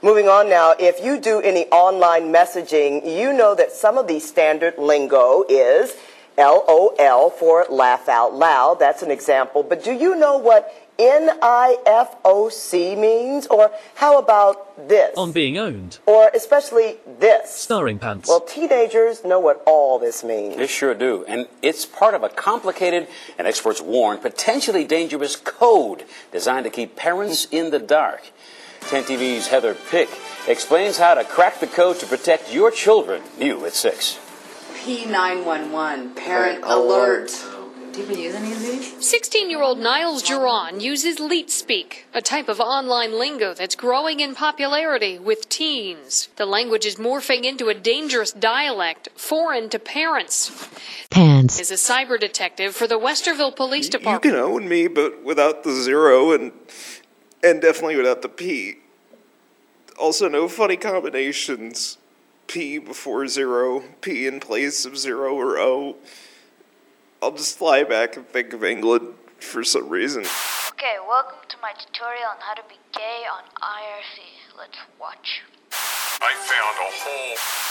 Moving on now, if you do any online messaging, you know that some of the standard lingo is LOL for laugh out loud. That's an example. But do you know what NIFOC means? Or how about this? On being owned. Or especially this? Starring pants. Well, teenagers know what all this means. They sure do. And it's part of a complicated, and experts warn, potentially dangerous code designed to keep parents in the dark. 10 TV's Heather Pick explains how to crack the code to protect your children. New at 6. P911, parent alert. Do you use any of these? 16 year old Niles Duran uses LeetSpeak, a type of online lingo that's growing in popularity with teens. The language is morphing into a dangerous dialect, foreign to parents. Pants. Is a cyber detective for the Westerville Police Department. You can own me, but without the zero and and definitely without the P. Also, no funny combinations. P before zero, P in place of zero or O. I'll just fly back and think of England for some reason. Okay, welcome to my tutorial on how to be gay on IRC. Let's watch. I found a whole